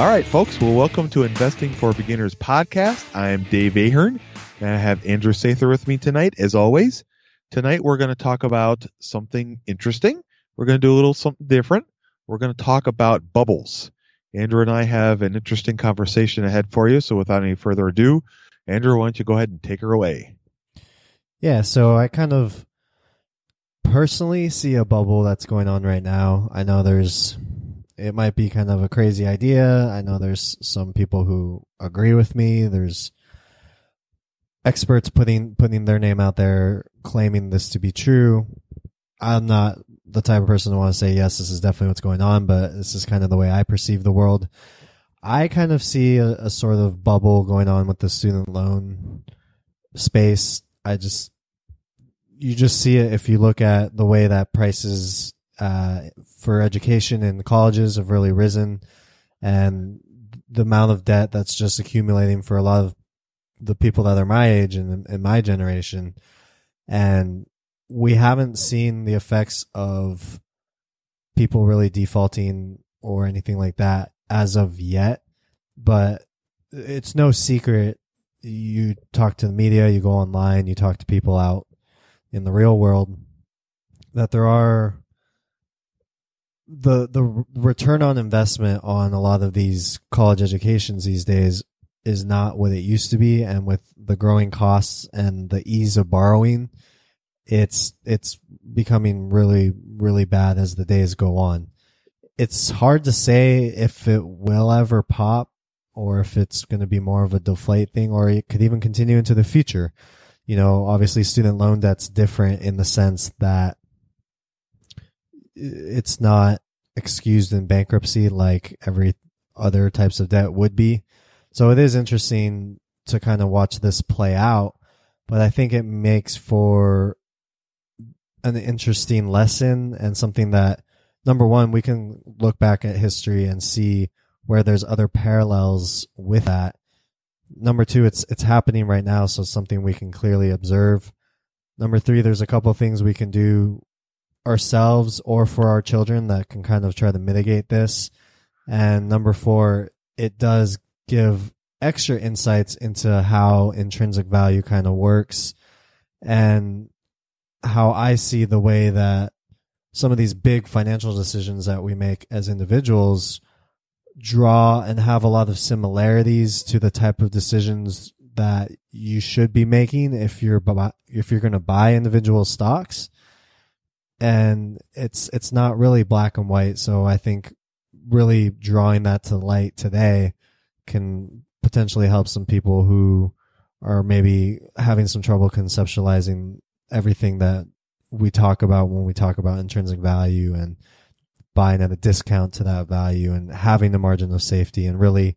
All right, folks. Well, welcome to Investing for Beginners podcast. I am Dave Ahern, and I have Andrew Sather with me tonight, as always. Tonight, we're going to talk about something interesting. We're going to do a little something different. We're going to talk about bubbles. Andrew and I have an interesting conversation ahead for you. So, without any further ado, Andrew, why don't you go ahead and take her away? Yeah, so I kind of personally see a bubble that's going on right now. I know there's it might be kind of a crazy idea. I know there's some people who agree with me. There's experts putting putting their name out there claiming this to be true. I'm not the type of person to want to say yes, this is definitely what's going on, but this is kind of the way I perceive the world. I kind of see a, a sort of bubble going on with the student loan space. I just you just see it if you look at the way that prices uh, for education in the colleges have really risen, and the amount of debt that's just accumulating for a lot of the people that are my age and in my generation, and we haven't seen the effects of people really defaulting or anything like that as of yet, but it's no secret. You talk to the media, you go online, you talk to people out in the real world that there are the the return on investment on a lot of these college educations these days is not what it used to be. And with the growing costs and the ease of borrowing it's it's becoming really really bad as the days go on. It's hard to say if it will ever pop or if it's going to be more of a deflate thing or it could even continue into the future. You know obviously student loan debt's different in the sense that it's not excused in bankruptcy like every other types of debt would be. So it is interesting to kind of watch this play out, but I think it makes for an interesting lesson and something that number one, we can look back at history and see where there's other parallels with that. Number two, it's it's happening right now, so something we can clearly observe. Number three, there's a couple things we can do ourselves or for our children that can kind of try to mitigate this. And number four, it does give extra insights into how intrinsic value kind of works and how I see the way that some of these big financial decisions that we make as individuals draw and have a lot of similarities to the type of decisions that you should be making if you're if you're going to buy individual stocks and it's it's not really black and white. So I think really drawing that to light today can potentially help some people who are maybe having some trouble conceptualizing everything that we talk about when we talk about intrinsic value and buying at a discount to that value and having the margin of safety and really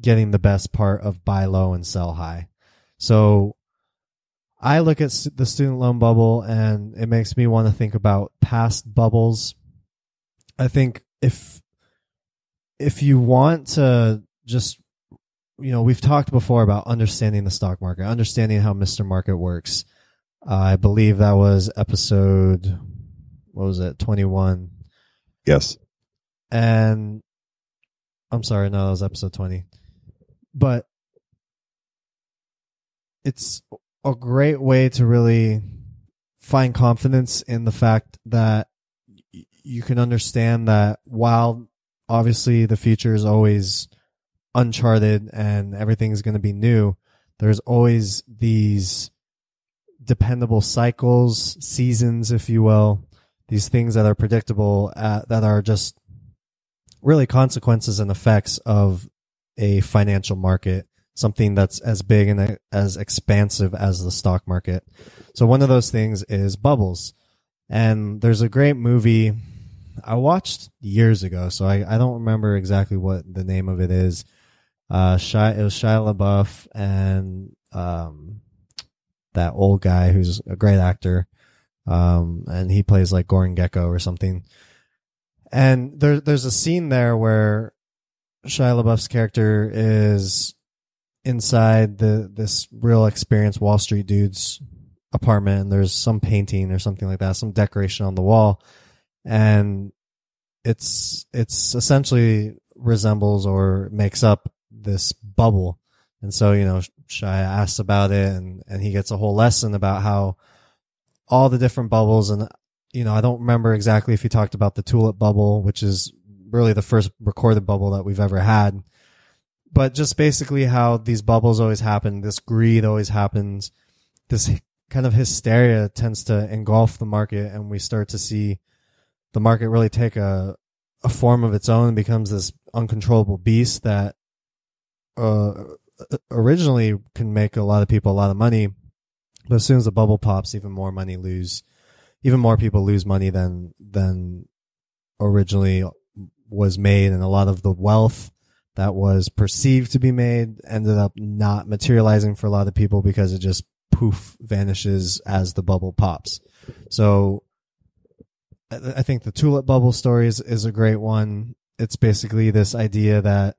getting the best part of buy low and sell high. So I look at the student loan bubble and it makes me want to think about past bubbles. I think if if you want to just you know we've talked before about understanding the stock market understanding how mr market works uh, i believe that was episode what was it 21 Yes. and i'm sorry no that was episode 20 but it's a great way to really find confidence in the fact that you can understand that while obviously the future is always uncharted and everything is going to be new there's always these dependable cycles seasons if you will these things that are predictable uh, that are just really consequences and effects of a financial market something that's as big and as expansive as the stock market so one of those things is bubbles and there's a great movie I watched years ago, so I, I don't remember exactly what the name of it is. Uh, Shia, it was Shia LaBeouf and um, that old guy who's a great actor, um, and he plays like Gordon Gekko or something. And there, there's a scene there where Shia LaBeouf's character is inside the this real experienced Wall Street dude's apartment, and there's some painting or something like that, some decoration on the wall. And it's it's essentially resembles or makes up this bubble. And so you know shia asks about it and and he gets a whole lesson about how all the different bubbles and you know i don't remember exactly if he talked about the tulip bubble which is really the first recorded bubble that we've ever had but just basically how these bubbles always happen this greed always happens this kind of hysteria tends to engulf the market and we start to see the market really take a a form of its own becomes this uncontrollable beast that uh, originally can make a lot of people a lot of money, but as soon as the bubble pops, even more money lose, even more people lose money than than originally was made, and a lot of the wealth that was perceived to be made ended up not materializing for a lot of people because it just poof vanishes as the bubble pops. So I think the tulip bubble story is, is a great one. It's basically this idea that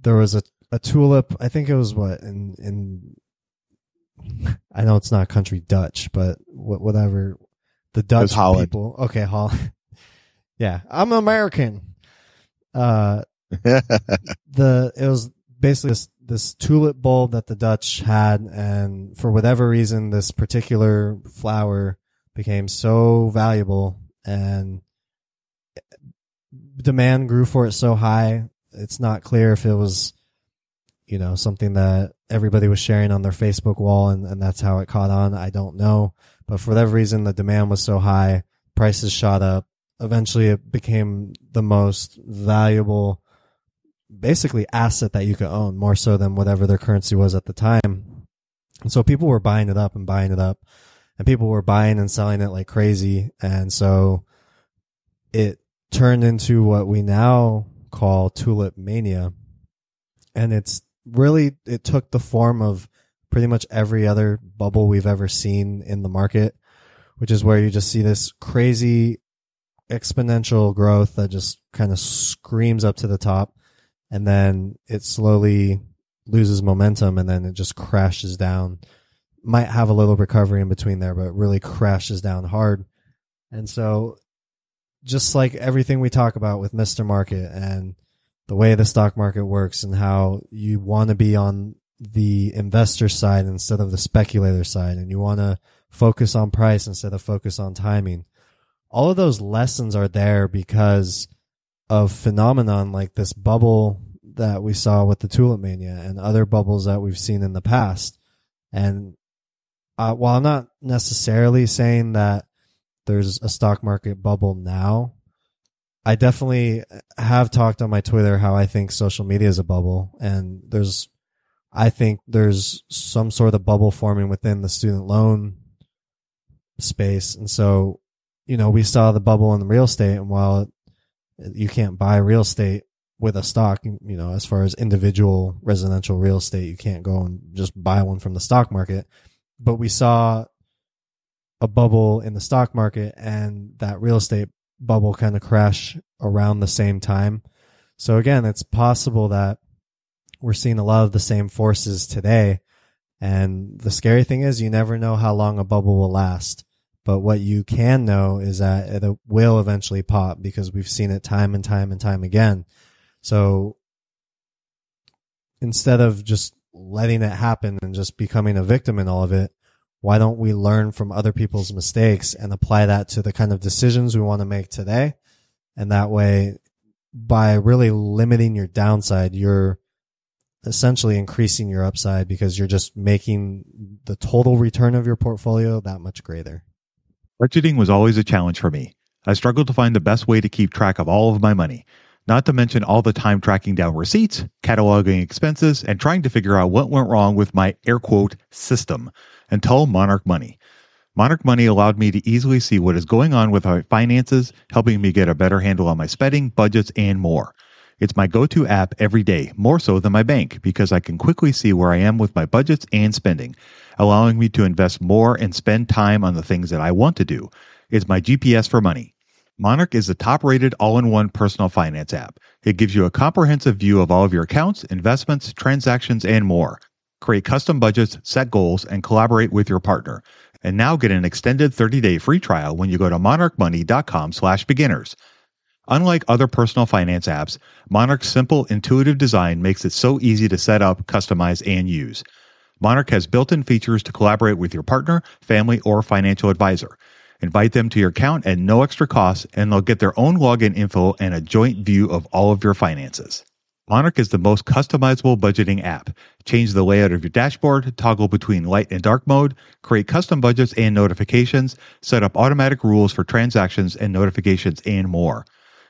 there was a, a tulip. I think it was what in in. I know it's not country Dutch, but whatever. The Dutch people. Okay, Holland. yeah, I'm American. Uh, the it was basically this this tulip bulb that the Dutch had, and for whatever reason, this particular flower became so valuable, and demand grew for it so high. It's not clear if it was, you know, something that everybody was sharing on their Facebook wall, and, and that's how it caught on. I don't know, but for whatever reason, the demand was so high, prices shot up. Eventually, it became the most valuable basically asset that you could own more so than whatever their currency was at the time. And so people were buying it up and buying it up and people were buying and selling it like crazy. And so it turned into what we now call tulip mania. And it's really, it took the form of pretty much every other bubble we've ever seen in the market, which is where you just see this crazy exponential growth that just kind of screams up to the top and then it slowly loses momentum and then it just crashes down. Might have a little recovery in between there, but really crashes down hard. And so just like everything we talk about with Mr. Market and the way the stock market works and how you want to be on the investor side instead of the speculator side and you want to focus on price instead of focus on timing. All of those lessons are there because of phenomenon like this bubble that we saw with the tulip mania and other bubbles that we've seen in the past. And uh, while I'm not necessarily saying that there's a stock market bubble now, I definitely have talked on my Twitter how I think social media is a bubble, and there's, I think there's some sort of bubble forming within the student loan space, and so, you know, we saw the bubble in the real estate, and while you can't buy real estate with a stock, you know, as far as individual residential real estate, you can't go and just buy one from the stock market. But we saw a bubble in the stock market and that real estate bubble kind of crash around the same time. So again, it's possible that we're seeing a lot of the same forces today. And the scary thing is you never know how long a bubble will last. But what you can know is that it will eventually pop because we've seen it time and time and time again. So instead of just letting it happen and just becoming a victim in all of it, why don't we learn from other people's mistakes and apply that to the kind of decisions we want to make today? And that way, by really limiting your downside, you're essentially increasing your upside because you're just making the total return of your portfolio that much greater. Budgeting was always a challenge for me. I struggled to find the best way to keep track of all of my money, not to mention all the time tracking down receipts, cataloging expenses, and trying to figure out what went wrong with my air quote system until Monarch Money. Monarch Money allowed me to easily see what is going on with my finances, helping me get a better handle on my spending, budgets, and more. It's my go to app every day, more so than my bank, because I can quickly see where I am with my budgets and spending, allowing me to invest more and spend time on the things that I want to do. It's my GPS for money. Monarch is the top rated all in one personal finance app. It gives you a comprehensive view of all of your accounts, investments, transactions, and more. Create custom budgets, set goals, and collaborate with your partner. And now get an extended 30-day free trial when you go to monarchmoney.com slash beginners. Unlike other personal finance apps, Monarch's simple, intuitive design makes it so easy to set up, customize, and use. Monarch has built-in features to collaborate with your partner, family, or financial advisor. Invite them to your account at no extra cost, and they'll get their own login info and a joint view of all of your finances. Monarch is the most customizable budgeting app. Change the layout of your dashboard, toggle between light and dark mode, create custom budgets and notifications, set up automatic rules for transactions and notifications, and more.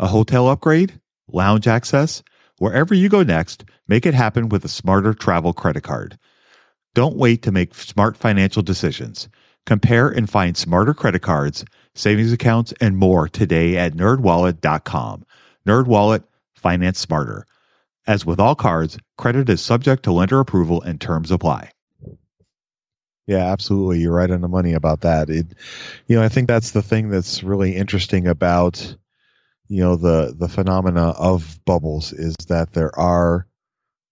A hotel upgrade? Lounge access? Wherever you go next, make it happen with a smarter travel credit card. Don't wait to make smart financial decisions. Compare and find smarter credit cards, savings accounts, and more today at nerdwallet.com. Nerdwallet, finance smarter. As with all cards, credit is subject to lender approval and terms apply. Yeah, absolutely. You're right on the money about that. It, you know, I think that's the thing that's really interesting about you know the the phenomena of bubbles is that there are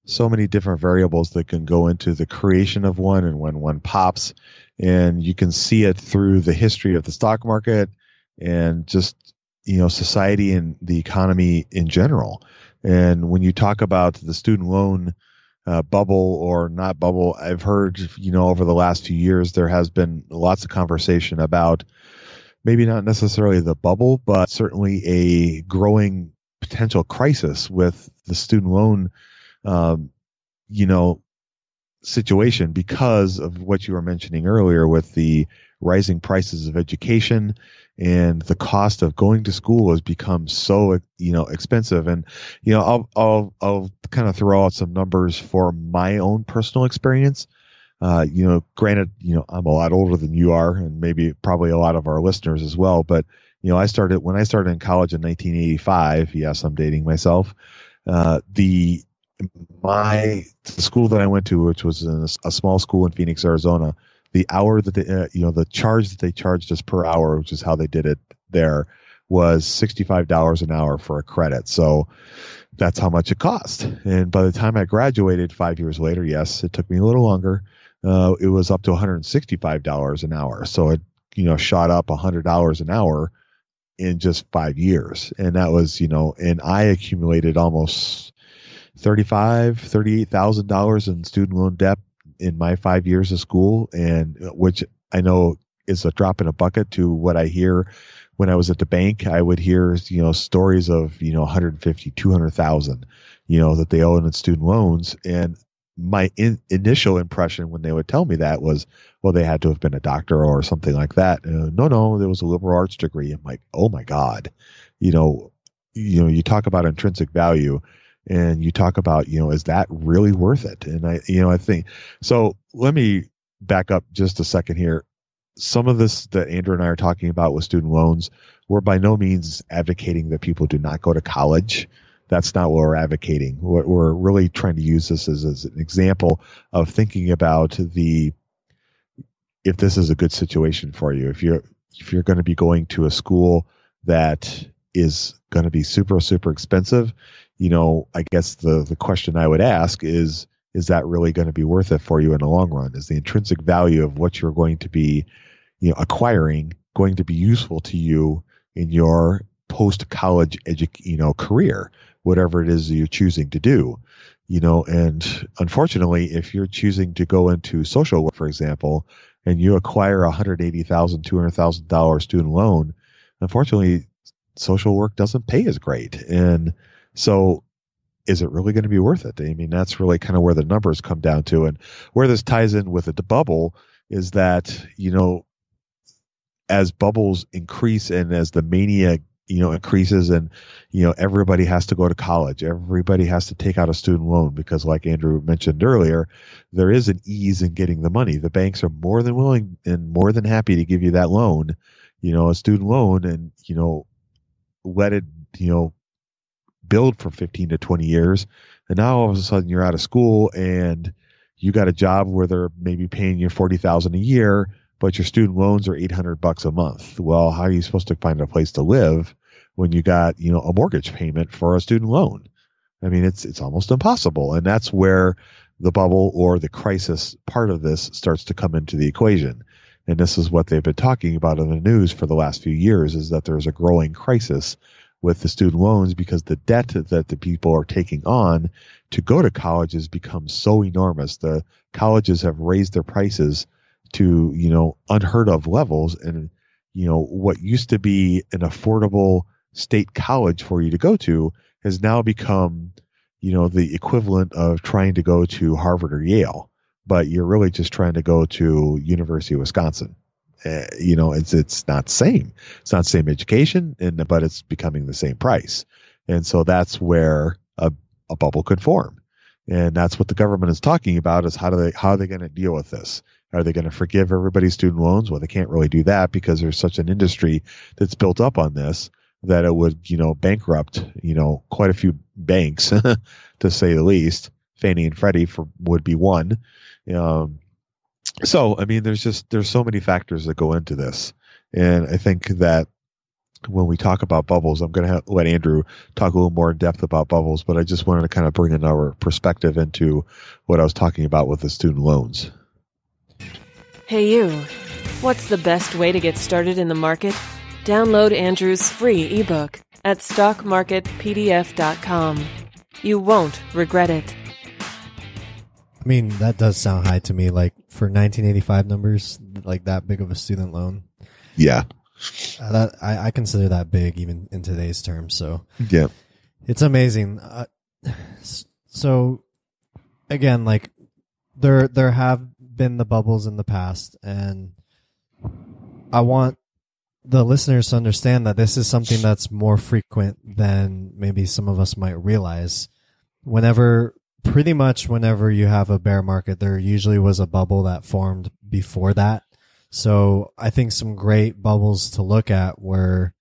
so many different variables that can go into the creation of one and when one pops and you can see it through the history of the stock market and just you know society and the economy in general. And when you talk about the student loan uh, bubble or not bubble i've heard you know over the last few years there has been lots of conversation about maybe not necessarily the bubble, but certainly a growing potential crisis with the student loan, um, you know, situation because of what you were mentioning earlier with the rising prices of education and the cost of going to school has become so you know expensive. And you know I'll I'll I'll kind of throw out some numbers for my own personal experience uh, you know, granted, you know, I'm a lot older than you are, and maybe probably a lot of our listeners as well. But you know, I started when I started in college in 1985. Yes, I'm dating myself. Uh, the my the school that I went to, which was a, a small school in Phoenix, Arizona, the hour that they, uh, you know, the charge that they charged us per hour, which is how they did it there, was $65 an hour for a credit. So that's how much it cost. And by the time I graduated five years later, yes, it took me a little longer uh, it was up to $165 an hour. So it, you know, shot up $100 an hour in just five years. And that was, you know, and I accumulated almost thirty-five, thirty-eight thousand dollars in student loan debt in my five years of school, and uh, which I know is a drop in a bucket to what I hear when I was at the bank. I would hear you know stories of you know 150, 200,000, you know that they owe in student loans, and my in, initial impression when they would tell me that was, well, they had to have been a doctor or something like that. Uh, no, no, there was a liberal arts degree. I'm like, oh my god, you know, you know, you talk about intrinsic value, and you talk about, you know, is that really worth it? And I, you know, I think so. Let me back up just a second here. Some of this that Andrew and I are talking about with student loans, we're by no means advocating that people do not go to college that's not what we're advocating. We're, we're really trying to use this as, as, an example of thinking about the if this is a good situation for you. If you're if you're going to be going to a school that is going to be super super expensive, you know, I guess the the question I would ask is is that really going to be worth it for you in the long run? Is the intrinsic value of what you're going to be, you know, acquiring going to be useful to you in your post college edu- you know career? Whatever it is you're choosing to do you know and unfortunately if you're choosing to go into social work for example and you acquire a hundred eighty thousand two hundred thousand dollar student loan unfortunately social work doesn't pay as great. And so is it really going to be worth it? I mean that's really kind of where the numbers come down to. And where this ties in with the bubble is that you know as bubbles increase and as the mania you know increases and you know everybody has to go to college. Everybody has to take out a student loan because like andrew mentioned earlier there is an ease in getting the money. The banks are more than willing and more than happy to give you that loan you know a student loan and you know let it you know build for 15 to 20 years. And now all of a sudden you're out of school and you got a job where they're maybe paying you 40,000 a year but your student loans are 800 bucks a month. Well, how are you supposed to find a place to live when you got, you know, a mortgage payment for a student loan? I mean, it's, it's almost impossible. And that's where the bubble or the crisis part of this starts to come into the equation. And this is what they've been talking about in the news for the last few years is that there's a growing crisis with the student loans because the debt that the people are taking on to go to college has become so enormous. The colleges have raised their prices to you know unheard of levels and you know what used to be an affordable state college for you to go to has now become you know the equivalent of trying to go to Harvard or Yale but you're really just trying to go to University of Wisconsin. Uh, you know it's it's not same. It's not same education and but it's becoming the same price. And so that's where a, a bubble could form. And that's what the government is talking about is how do they how are they going to deal with this? Are they going to forgive everybody's student loans? Well, they can't really do that because there's such an industry that's built up on this that it would, you know, bankrupt, you know, quite a few banks, to say the least. Fannie and Freddie for would be one. Um, so, I mean, there's just there's so many factors that go into this, and I think that when we talk about bubbles, I'm going to let Andrew talk a little more in depth about bubbles, but I just wanted to kind of bring another perspective into what I was talking about with the student loans. Hey, you. What's the best way to get started in the market? Download Andrew's free ebook at stockmarketpdf.com. You won't regret it. I mean, that does sound high to me. Like for 1985 numbers, like that big of a student loan. Yeah. Uh, that I, I, consider that big even in today's terms. So yeah, it's amazing. Uh, so again, like there there have been the bubbles in the past, and I want the listeners to understand that this is something that's more frequent than maybe some of us might realize. Whenever, pretty much whenever you have a bear market, there usually was a bubble that formed before that. So I think some great bubbles to look at were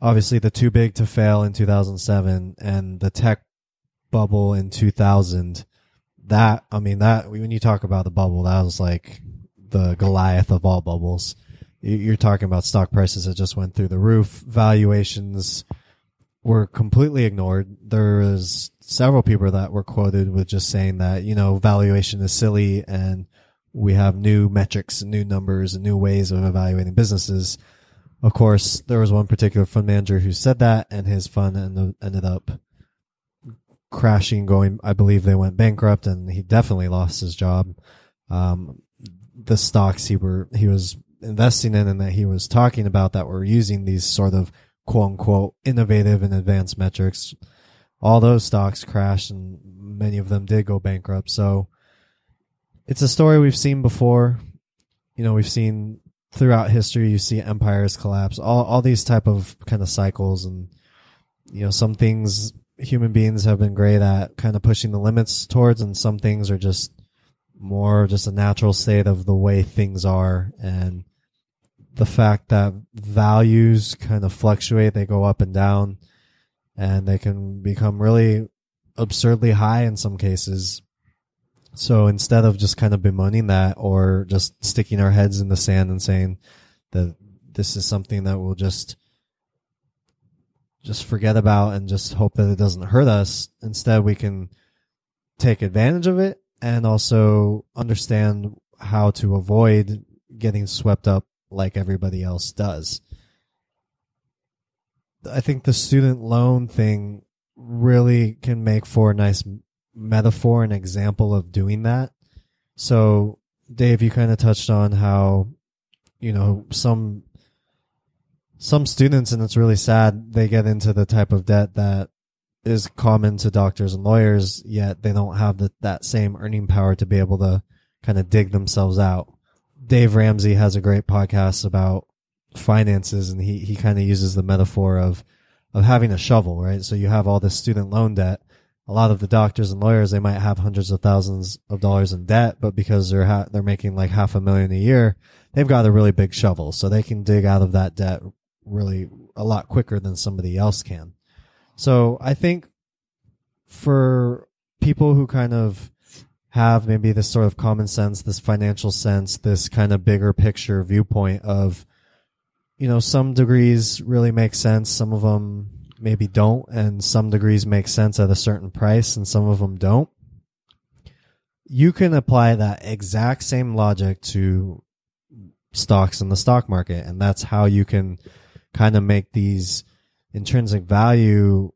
obviously the too big to fail in 2007 and the tech bubble in 2000 that I mean that when you talk about the bubble, that was like the Goliath of all bubbles. You're talking about stock prices that just went through the roof. Valuations were completely ignored. There was several people that were quoted with just saying that you know valuation is silly and we have new metrics and new numbers and new ways of evaluating businesses. Of course, there was one particular fund manager who said that, and his fund ended up crashing, going. I believe they went bankrupt, and he definitely lost his job. Um, the stocks he were he was investing in and that he was talking about that were using these sort of quote unquote innovative and advanced metrics, all those stocks crashed and many of them did go bankrupt. So it's a story we've seen before. You know, we've seen throughout history, you see empires collapse, all, all these type of kind of cycles. And, you know, some things human beings have been great at kind of pushing the limits towards, and some things are just more just a natural state of the way things are. And the fact that values kind of fluctuate, they go up and down, and they can become really absurdly high in some cases. So instead of just kind of bemoaning that or just sticking our heads in the sand and saying that this is something that we'll just just forget about and just hope that it doesn't hurt us, instead we can take advantage of it and also understand how to avoid getting swept up like everybody else does. I think the student loan thing really can make for a nice metaphor and example of doing that. So, Dave, you kind of touched on how, you know, some some students, and it's really sad, they get into the type of debt that is common to doctors and lawyers, yet they don't have the, that same earning power to be able to kind of dig themselves out. Dave Ramsey has a great podcast about finances, and he he kind of uses the metaphor of of having a shovel, right? So you have all this student loan debt. A lot of the doctors and lawyers they might have hundreds of thousands of dollars in debt, but because they're ha- they're making like half a million a year, they've got a really big shovel, so they can dig out of that debt really a lot quicker than somebody else can. So I think for people who kind of have maybe this sort of common sense, this financial sense, this kind of bigger picture viewpoint of, you know, some degrees really make sense, some of them maybe don't, and some degrees make sense at a certain price and some of them don't. You can apply that exact same logic to stocks in the stock market, and that's how you can kind of make these intrinsic value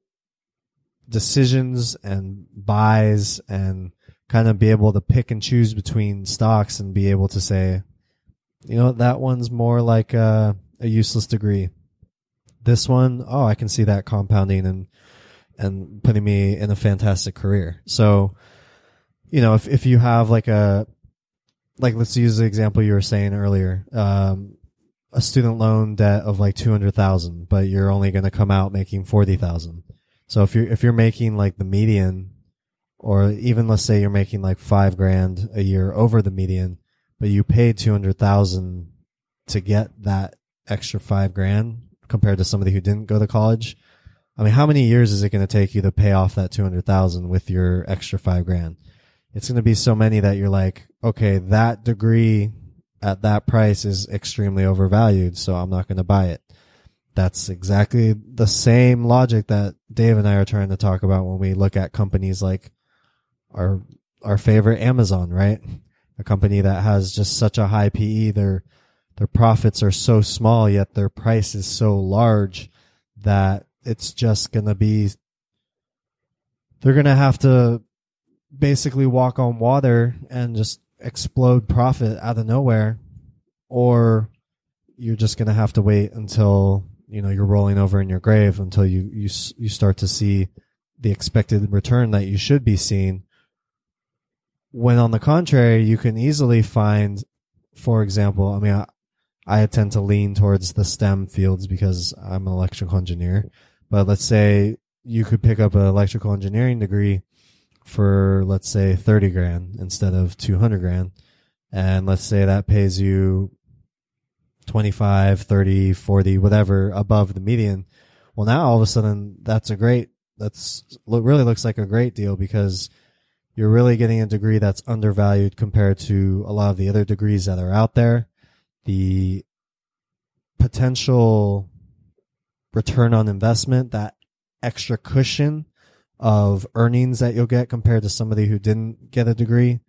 decisions and buys and kind of be able to pick and choose between stocks and be able to say, you know, that one's more like a, a useless degree. This one, oh, I can see that compounding and and putting me in a fantastic career. So, you know, if if you have like a like let's use the example you were saying earlier, um, a student loan debt of like two hundred thousand, but you're only going to come out making forty thousand. So if you're if you're making like the median or even let's say you're making like five grand a year over the median, but you paid 200,000 to get that extra five grand compared to somebody who didn't go to college. I mean, how many years is it going to take you to pay off that 200,000 with your extra five grand? It's going to be so many that you're like, okay, that degree at that price is extremely overvalued, so I'm not going to buy it. That's exactly the same logic that Dave and I are trying to talk about when we look at companies like our our favorite Amazon, right? A company that has just such a high PE, their their profits are so small yet their price is so large that it's just going to be they're going to have to basically walk on water and just explode profit out of nowhere or you're just going to have to wait until you know you're rolling over in your grave until you you you start to see the expected return that you should be seeing when on the contrary, you can easily find, for example, I mean, I, I tend to lean towards the STEM fields because I'm an electrical engineer. But let's say you could pick up an electrical engineering degree for, let's say, 30 grand instead of 200 grand. And let's say that pays you 25, 30, 40, whatever above the median. Well, now all of a sudden that's a great, that's really looks like a great deal because you're really getting a degree that's undervalued compared to a lot of the other degrees that are out there. The potential return on investment, that extra cushion of earnings that you'll get compared to somebody who didn't get a degree,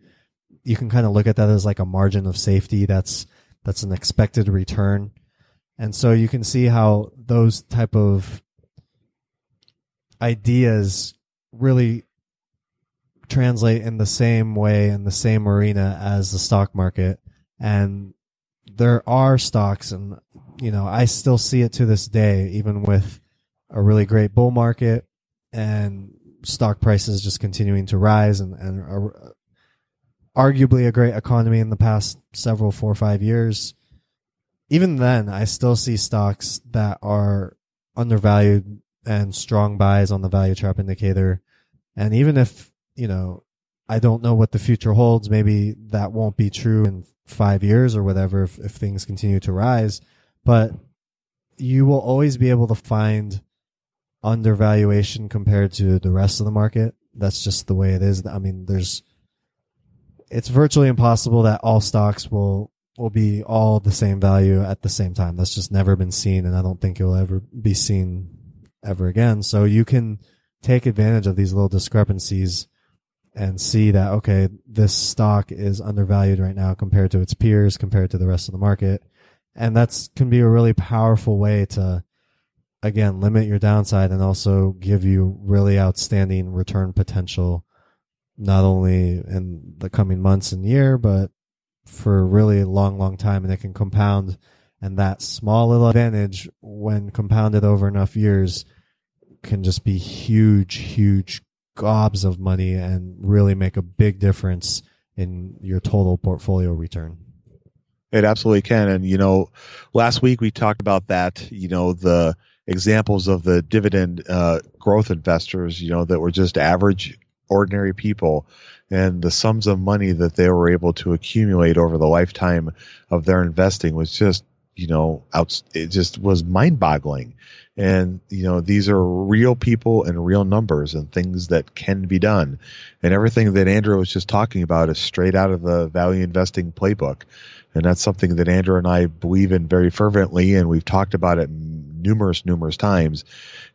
you can kind of look at that as like a margin of safety. That's, that's an expected return. And so you can see how those type of ideas really translate in the same way in the same arena as the stock market. And there are stocks and, you know, I still see it to this day, even with a really great bull market and stock prices just continuing to rise and, and arguably a great economy in the past several four or five years. Even then, I still see stocks that are undervalued and strong buys on the value trap indicator. And even if, you know, I don't know what the future holds, maybe that won't be true in five years or whatever if, if things continue to rise. But you will always be able to find undervaluation compared to the rest of the market. That's just the way it is. I mean, there's, it's virtually impossible that all stocks will, will be all the same value at the same time. That's just never been seen. And I don't think it will ever be seen ever again. So you can take advantage of these little discrepancies and see that, okay, this stock is undervalued right now compared to its peers, compared to the rest of the market. And that's can be a really powerful way to, again, limit your downside and also give you really outstanding return potential, not only in the coming months and year, but for a really long, long time. And it can compound. And that small little advantage, when compounded over enough years, can just be huge, huge gobs of money and really make a big difference in your total portfolio return. It absolutely can. And, you know, last week we talked about that, you know, the examples of the dividend uh, growth investors, you know, that were just average, ordinary people and the sums of money that they were able to accumulate over the lifetime of their investing was just, you know, out, it just was mind boggling. And, you know, these are real people and real numbers and things that can be done. And everything that Andrew was just talking about is straight out of the value investing playbook. And that's something that Andrew and I believe in very fervently. And we've talked about it numerous, numerous times.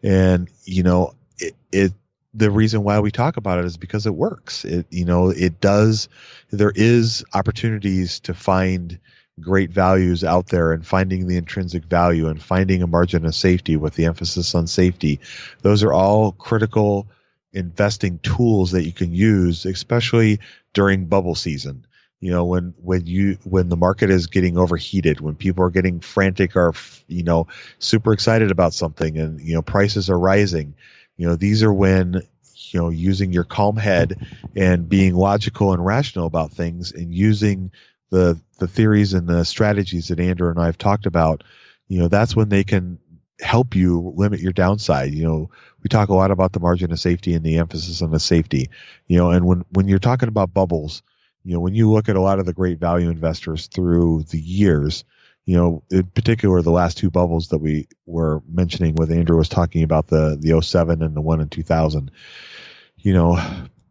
And, you know, it, it the reason why we talk about it is because it works. It, you know, it does, there is opportunities to find, great values out there and finding the intrinsic value and finding a margin of safety with the emphasis on safety. Those are all critical investing tools that you can use, especially during bubble season. You know, when, when you, when the market is getting overheated, when people are getting frantic or, you know, super excited about something and, you know, prices are rising, you know, these are when, you know, using your calm head and being logical and rational about things and using the the theories and the strategies that Andrew and I have talked about, you know, that's when they can help you limit your downside. You know, we talk a lot about the margin of safety and the emphasis on the safety. You know, and when when you're talking about bubbles, you know, when you look at a lot of the great value investors through the years, you know, in particular the last two bubbles that we were mentioning with Andrew was talking about the the 07 and the one in 2000. You know,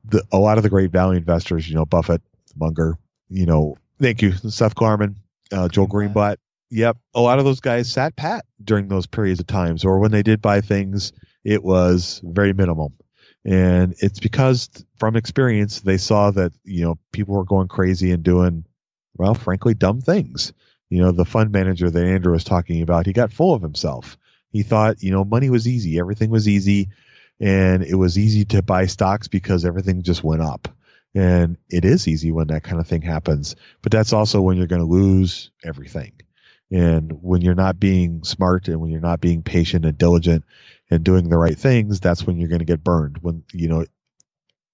the, a lot of the great value investors, you know, Buffett, Munger, you know, Thank you, Seth Klarman, uh, Joel Greenblatt. Yep, a lot of those guys sat pat during those periods of times, or when they did buy things, it was very minimal. And it's because from experience, they saw that, you know, people were going crazy and doing, well, frankly, dumb things. You know, the fund manager that Andrew was talking about, he got full of himself. He thought, you know, money was easy. Everything was easy. And it was easy to buy stocks because everything just went up. And it is easy when that kind of thing happens, but that's also when you're going to lose everything. And when you're not being smart and when you're not being patient and diligent and doing the right things, that's when you're going to get burned. When, you know,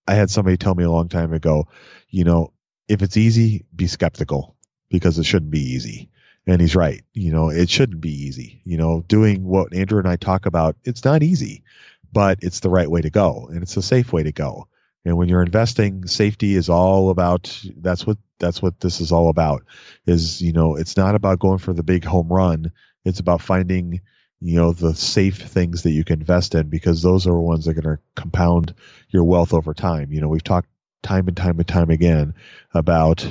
I had somebody tell me a long time ago, you know, if it's easy, be skeptical because it shouldn't be easy. And he's right. You know, it shouldn't be easy. You know, doing what Andrew and I talk about, it's not easy, but it's the right way to go and it's a safe way to go. And when you're investing, safety is all about that's what that's what this is all about. Is you know, it's not about going for the big home run. It's about finding you know the safe things that you can invest in because those are the ones that are going to compound your wealth over time. You know, we've talked time and time and time again about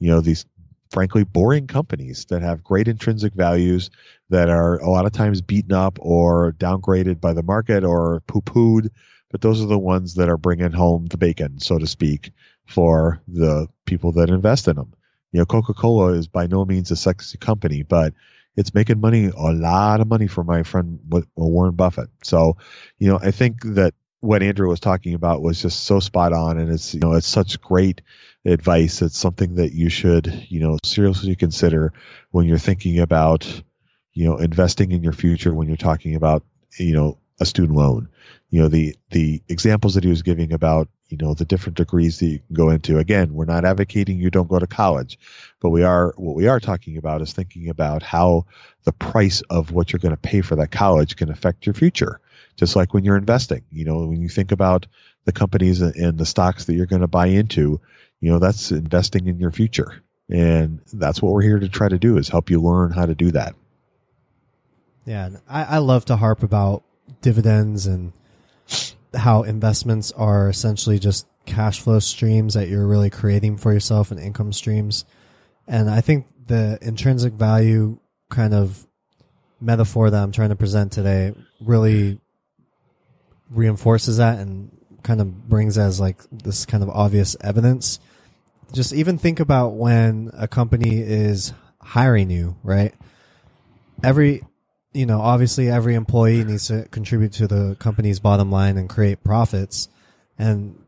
you know these frankly boring companies that have great intrinsic values that are a lot of times beaten up or downgraded by the market or poo-pooed but those are the ones that are bringing home the bacon, so to speak, for the people that invest in them. You know, Coca Cola is by no means a sexy company, but it's making money, a lot of money for my friend uh, Warren Buffett. So, you know, I think that what Andrew was talking about was just so spot on, and it's you know it's such great advice. It's something that you should you know seriously consider when you're thinking about you know investing in your future. When you're talking about you know a student loan, you know the the examples that he was giving about you know the different degrees that you can go into. Again, we're not advocating you don't go to college, but we are what we are talking about is thinking about how the price of what you're going to pay for that college can affect your future just like when you're investing. You know, when you think about the companies and the stocks that you're going to buy into, you know, that's investing in your future. And that's what we're here to try to do is help you learn how to do that. Yeah, I, I love to harp about dividends and how investments are essentially just cash flow streams that you're really creating for yourself and income streams. And I think the intrinsic value kind of metaphor that I'm trying to present today really reinforces that and kind of brings as like this kind of obvious evidence. Just even think about when a company is hiring you, right? Every, you know, obviously every employee needs to contribute to the company's bottom line and create profits. And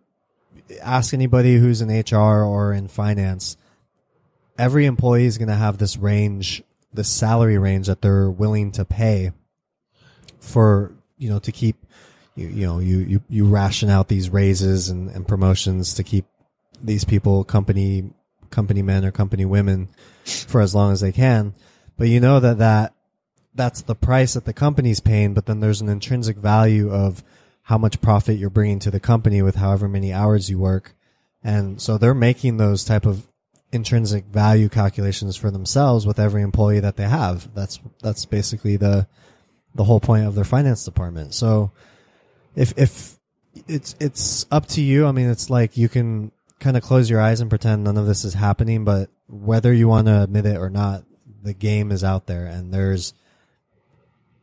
ask anybody who's in HR or in finance, every employee is going to have this range, this salary range that they're willing to pay for, you know, to keep you, you know, you, you, you ration out these raises and, and promotions to keep these people company, company men or company women for as long as they can. But you know that that, that's the price that the company's paying, but then there's an intrinsic value of how much profit you're bringing to the company with however many hours you work. And so they're making those type of intrinsic value calculations for themselves with every employee that they have. That's, that's basically the, the whole point of their finance department. So, if if it's it's up to you. I mean, it's like you can kind of close your eyes and pretend none of this is happening, but whether you want to admit it or not, the game is out there, and there's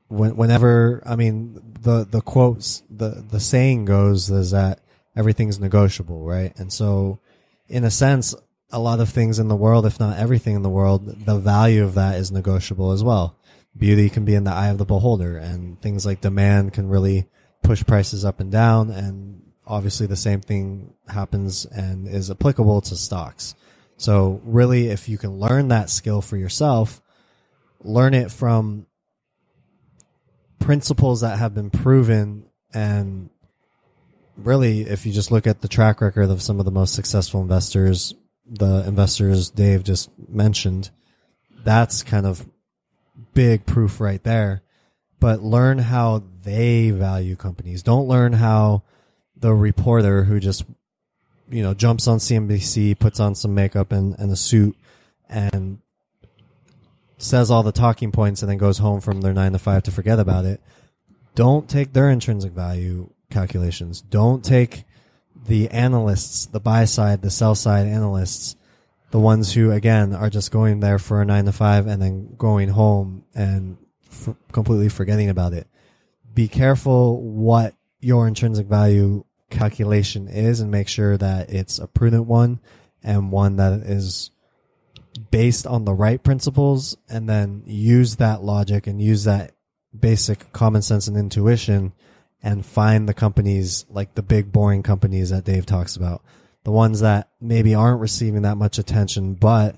when, whenever I mean the the quotes the the saying goes is that everything's negotiable, right? And so, in a sense, a lot of things in the world, if not everything in the world, the value of that is negotiable as well. Beauty can be in the eye of the beholder, and things like demand can really push prices up and down. And obviously the same thing happens and is applicable to stocks. So really, if you can learn that skill for yourself, learn it from principles that have been proven and really if you just look at the track record of some of the most successful investors the investors dave just mentioned that's kind of big proof right there but learn how they value companies. Don't learn how the reporter who just, you know, jumps on CNBC, puts on some makeup and, and a suit and says all the talking points and then goes home from their nine to five to forget about it. Don't take their intrinsic value calculations. Don't take the analysts, the buy side, the sell side analysts, the ones who again are just going there for a nine to five and then going home and f- completely forgetting about it. Be careful what your intrinsic value calculation is and make sure that it's a prudent one and one that is based on the right principles and then use that logic and use that basic common sense and intuition and find the companies like the big boring companies that Dave talks about. The ones that maybe aren't receiving that much attention, but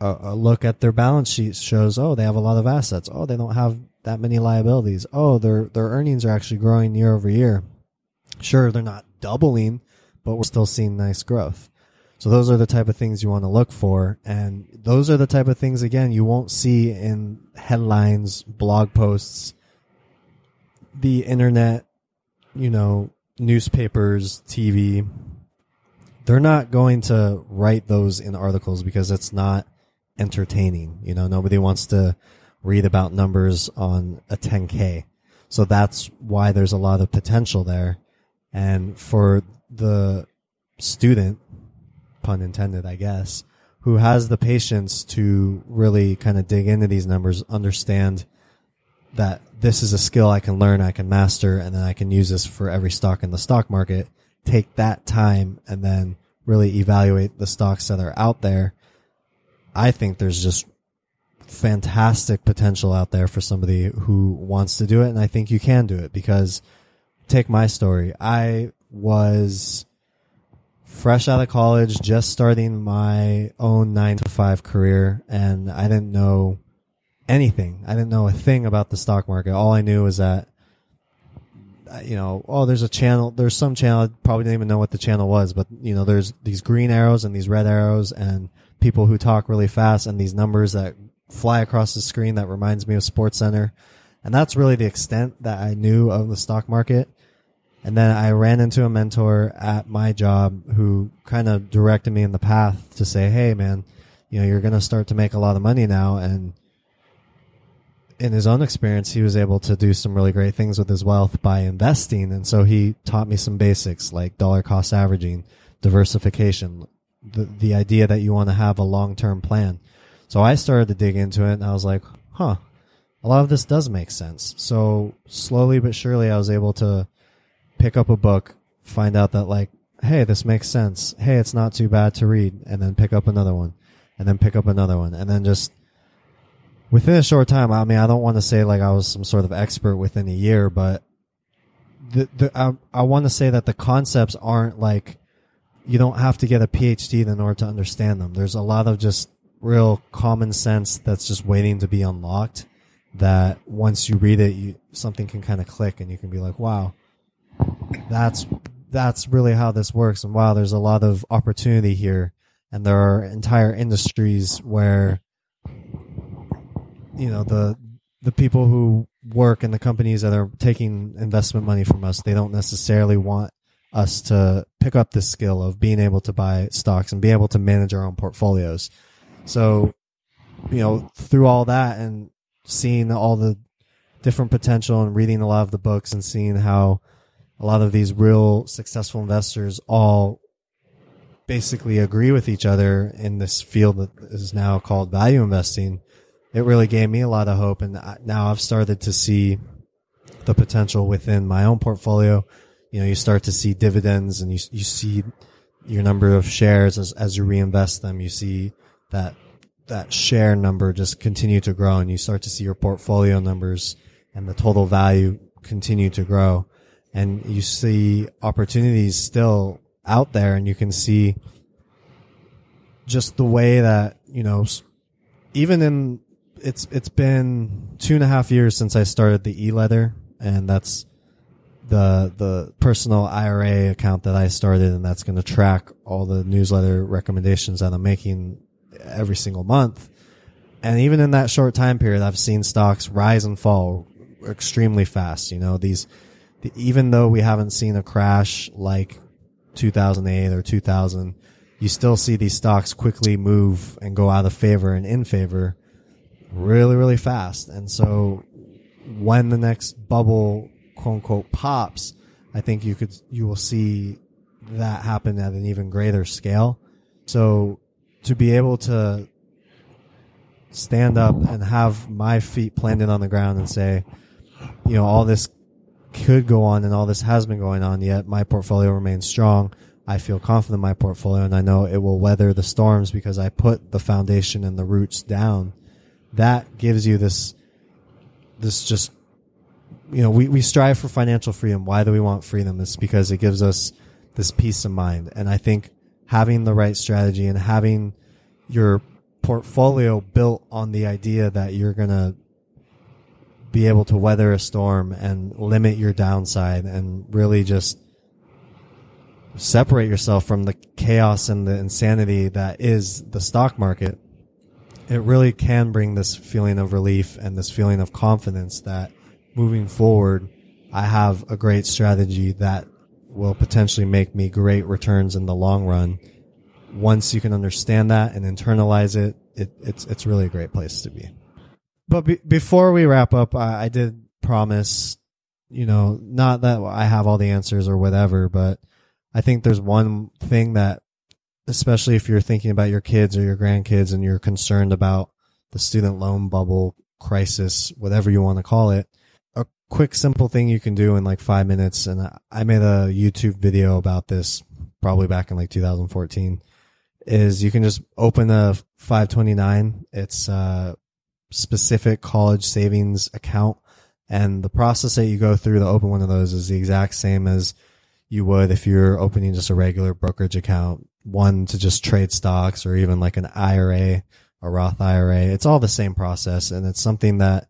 a, a look at their balance sheet shows, oh, they have a lot of assets. Oh, they don't have that many liabilities. Oh, their their earnings are actually growing year over year. Sure, they're not doubling, but we're still seeing nice growth. So those are the type of things you want to look for, and those are the type of things again you won't see in headlines, blog posts, the internet, you know, newspapers, TV. They're not going to write those in articles because it's not entertaining. You know, nobody wants to read about numbers on a 10K. So that's why there's a lot of potential there. And for the student, pun intended, I guess, who has the patience to really kind of dig into these numbers, understand that this is a skill I can learn, I can master, and then I can use this for every stock in the stock market. Take that time and then really evaluate the stocks that are out there I think there's just fantastic potential out there for somebody who wants to do it. And I think you can do it because take my story. I was fresh out of college, just starting my own nine to five career, and I didn't know anything. I didn't know a thing about the stock market. All I knew was that, uh, you know, oh, there's a channel, there's some channel, I probably didn't even know what the channel was, but, you know, there's these green arrows and these red arrows and people who talk really fast and these numbers that fly across the screen that reminds me of Sports Center. And that's really the extent that I knew of the stock market. And then I ran into a mentor at my job who kind of directed me in the path to say, Hey, man, you know, you're going to start to make a lot of money now. And in his own experience, he was able to do some really great things with his wealth by investing. And so he taught me some basics like dollar cost averaging, diversification, the, the idea that you want to have a long term plan. So I started to dig into it and I was like, huh, a lot of this does make sense. So slowly but surely I was able to pick up a book, find out that like, hey, this makes sense. Hey, it's not too bad to read, and then pick up another one, and then pick up another one, and then just within a short time. I mean, I don't want to say like I was some sort of expert within a year, but the the I, I want to say that the concepts aren't like you don't have to get a PhD in order to understand them. There's a lot of just real common sense that's just waiting to be unlocked. That once you read it, you something can kind of click, and you can be like, "Wow, that's that's really how this works." And wow, there's a lot of opportunity here, and there are entire industries where you know the the people who work in the companies that are taking investment money from us, they don't necessarily want us to pick up this skill of being able to buy stocks and be able to manage our own portfolios. So, you know, through all that and seeing all the different potential and reading a lot of the books and seeing how a lot of these real successful investors all basically agree with each other in this field that is now called value investing it really gave me a lot of hope. And now I've started to see the potential within my own portfolio. You know, you start to see dividends and you, you see your number of shares as, as you reinvest them. You see that, that share number just continue to grow and you start to see your portfolio numbers and the total value continue to grow. And you see opportunities still out there and you can see just the way that, you know, even in it's it's been two and a half years since I started the e-letter, and that's the the personal IRA account that I started, and that's going to track all the newsletter recommendations that I'm making every single month. And even in that short time period, I've seen stocks rise and fall extremely fast. You know, these even though we haven't seen a crash like 2008 or 2000, you still see these stocks quickly move and go out of favor and in favor really, really fast. And so when the next bubble, quote unquote, pops, I think you could, you will see that happen at an even greater scale. So to be able to stand up and have my feet planted on the ground and say, you know, all this could go on and all this has been going on, yet my portfolio remains strong. I feel confident in my portfolio and I know it will weather the storms because I put the foundation and the roots down. That gives you this this just you know we, we strive for financial freedom. Why do we want freedom? It's because it gives us this peace of mind. And i think having the right strategy and having your portfolio built on the idea that you're going to be able to weather a storm and limit your downside and really just separate yourself from the chaos and the insanity that is the stock market it really can bring this feeling of relief and this feeling of confidence that moving forward, I have a great strategy that will potentially make me great returns in the long run. Once you can understand that and internalize it, it it's it's really a great place to be. But be, before we wrap up, I, I did promise, you know, not that I have all the answers or whatever, but I think there's one thing that especially if you're thinking about your kids or your grandkids and you're concerned about the student loan bubble crisis, whatever you want to call it, a quick, simple thing you can do in like five minutes. And I made a YouTube video about this probably back in like 2014 is you can just open a 529. It's a specific college savings account And the process that you go through to open one of those is the exact same as you would if you're opening just a regular brokerage account, one to just trade stocks or even like an IRA, a Roth IRA. It's all the same process. And it's something that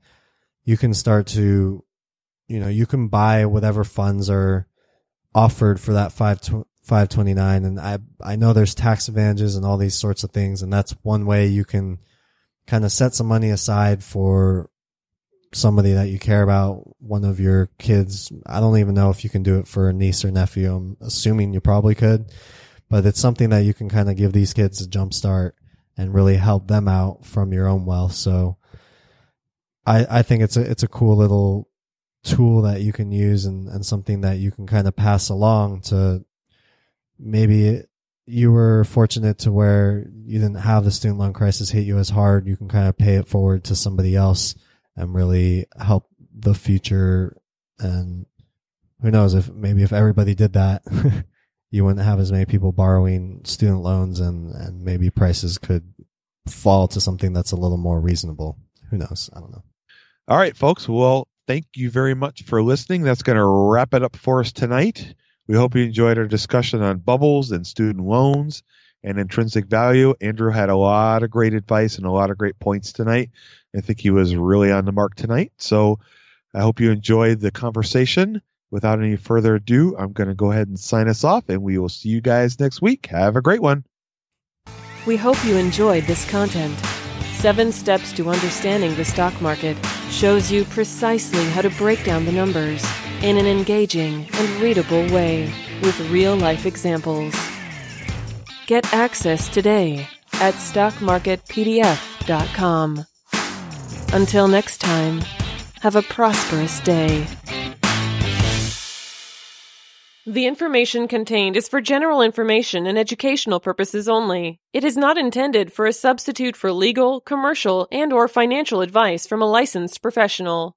you can start to, you know, you can buy whatever funds are offered for that five, 529. And I, I know there's tax advantages and all these sorts of things. And that's one way you can kind of set some money aside for somebody that you care about, one of your kids. I don't even know if you can do it for a niece or nephew. I'm assuming you probably could, but it's something that you can kind of give these kids a jump start and really help them out from your own wealth. So I, I think it's a, it's a cool little tool that you can use and, and something that you can kind of pass along to maybe you were fortunate to where you didn't have the student loan crisis hit you as hard. You can kind of pay it forward to somebody else and really help the future. And who knows if maybe if everybody did that, you wouldn't have as many people borrowing student loans and, and maybe prices could fall to something that's a little more reasonable. Who knows? I don't know. All right, folks. Well, thank you very much for listening. That's going to wrap it up for us tonight. We hope you enjoyed our discussion on bubbles and student loans and intrinsic value. Andrew had a lot of great advice and a lot of great points tonight. I think he was really on the mark tonight. So I hope you enjoyed the conversation. Without any further ado, I'm going to go ahead and sign us off, and we will see you guys next week. Have a great one. We hope you enjoyed this content. Seven Steps to Understanding the Stock Market shows you precisely how to break down the numbers in an engaging and readable way with real life examples. Get access today at stockmarketpdf.com. Until next time, have a prosperous day. The information contained is for general information and educational purposes only. It is not intended for a substitute for legal, commercial, and or financial advice from a licensed professional.